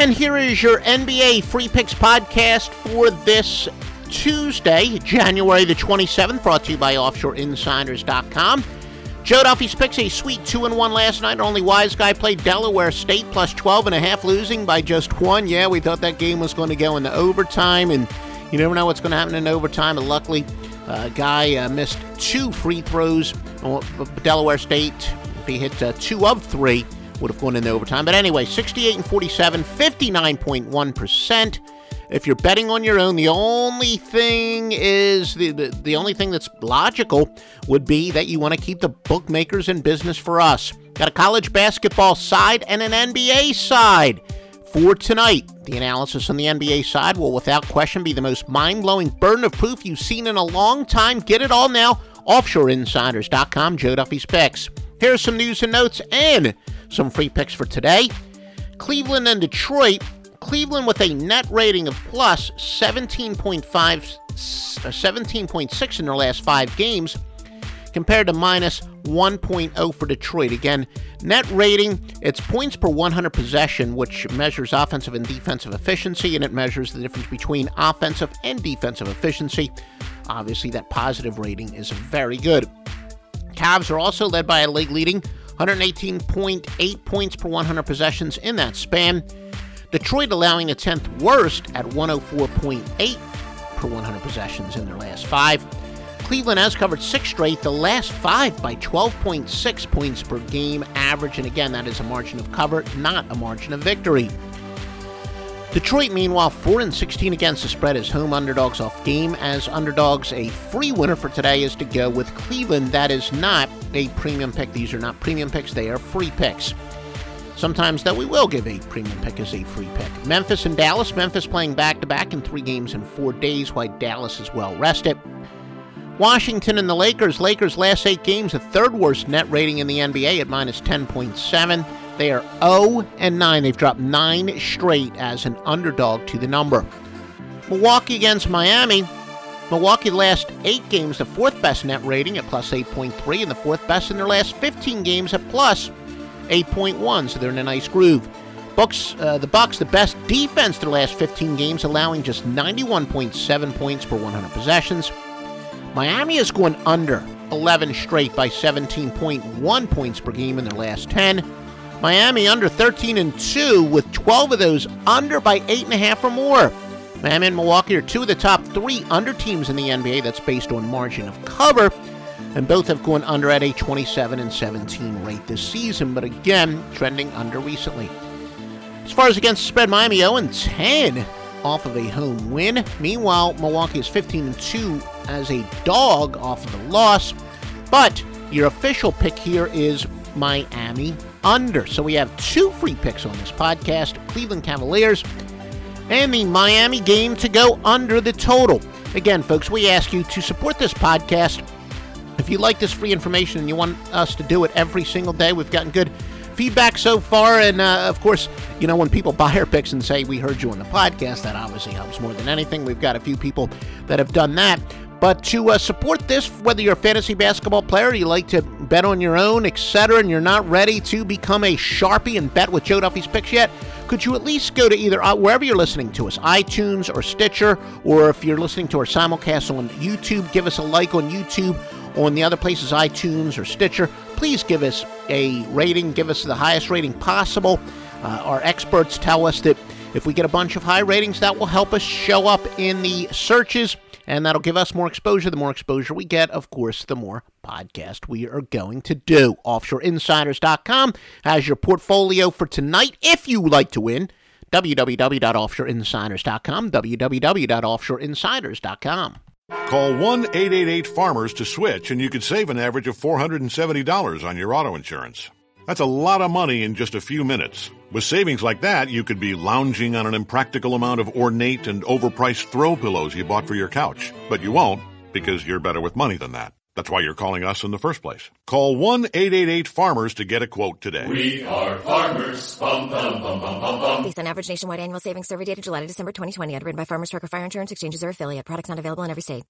And here is your NBA Free Picks podcast for this Tuesday, January the 27th, brought to you by OffshoreInsiders.com. Joe Duffy's picks a sweet 2 and 1 last night. Only wise guy played Delaware State plus 12 and a half, losing by just one. Yeah, we thought that game was going to go into overtime, and you never know what's going to happen in overtime. And luckily, uh, guy uh, missed two free throws. Delaware State, if he hit uh, two of three, would have gone in into overtime. But anyway, 68 and 47, 59.1%. If you're betting on your own, the only thing is the, the, the only thing that's logical would be that you want to keep the bookmakers in business for us. Got a college basketball side and an NBA side. For tonight, the analysis on the NBA side will without question be the most mind blowing burden of proof you've seen in a long time. Get it all now. OffshoreInsiders.com, Joe Duffy's picks. Here's some news and notes and some free picks for today. Cleveland and Detroit. Cleveland with a net rating of plus 17.5, 17.6 uh, in their last five games, compared to minus 1.0 for Detroit. Again, net rating, it's points per 100 possession, which measures offensive and defensive efficiency, and it measures the difference between offensive and defensive efficiency. Obviously, that positive rating is very good. Cavs are also led by a league leading 118.8 points per 100 possessions in that span. Detroit allowing a 10th worst at 104.8 per 100 possessions in their last five. Cleveland has covered six straight, the last five by 12.6 points per game average. And again, that is a margin of cover, not a margin of victory. Detroit, meanwhile, 4 and 16 against the spread as home underdogs off game. As underdogs, a free winner for today is to go with Cleveland. That is not a premium pick. These are not premium picks, they are free picks. Sometimes, though, we will give a premium pick as a free pick. Memphis and Dallas. Memphis playing back to back in three games in four days, while Dallas is well rested. Washington and the Lakers. Lakers' last eight games, the third worst net rating in the NBA at minus 10.7. They are 0 and 9. They've dropped nine straight as an underdog to the number. Milwaukee against Miami. Milwaukee last eight games, the fourth best net rating at plus 8.3, and the fourth best in their last 15 games at plus 8.1. So they're in a nice groove. Bucks, uh, the Bucks, the best defense their last 15 games, allowing just 91.7 points per 100 possessions. Miami is going under 11 straight by 17.1 points per game in their last 10. Miami under 13 and 2, with 12 of those under by 8.5 or more. Miami and Milwaukee are two of the top three under teams in the NBA that's based on margin of cover, and both have gone under at a 27 and 17 rate this season, but again, trending under recently. As far as against spread, Miami 0 and 10 off of a home win. Meanwhile, Milwaukee is 15 and 2 as a dog off of the loss. But your official pick here is Miami under. So we have two free picks on this podcast Cleveland Cavaliers and the Miami game to go under the total. Again, folks, we ask you to support this podcast. If you like this free information and you want us to do it every single day, we've gotten good feedback so far. And uh, of course, you know, when people buy our picks and say, We heard you on the podcast, that obviously helps more than anything. We've got a few people that have done that. But to uh, support this, whether you're a fantasy basketball player, you like to bet on your own, etc., and you're not ready to become a Sharpie and bet with Joe Duffy's picks yet, could you at least go to either uh, wherever you're listening to us, iTunes or Stitcher, or if you're listening to our simulcast on YouTube, give us a like on YouTube. On the other places, iTunes or Stitcher, please give us a rating. Give us the highest rating possible. Uh, our experts tell us that if we get a bunch of high ratings, that will help us show up in the searches and that'll give us more exposure. The more exposure we get, of course, the more podcast we are going to do. OffshoreInsiders.com has your portfolio for tonight if you like to win. www.offshoreinsiders.com, www.offshoreinsiders.com. Call 1 888 Farmers to switch, and you could save an average of $470 on your auto insurance. That's a lot of money in just a few minutes. With savings like that, you could be lounging on an impractical amount of ornate and overpriced throw pillows you bought for your couch. But you won't, because you're better with money than that. That's why you're calling us in the first place. Call 1-888-FARMERS to get a quote today. We are farmers. Bum, bum, bum, bum, bum, bum. Based on average nationwide annual savings survey data July to December 2020. Underwritten by Farmers Trucker Fire Insurance Exchanges or affiliate. Products not available in every state.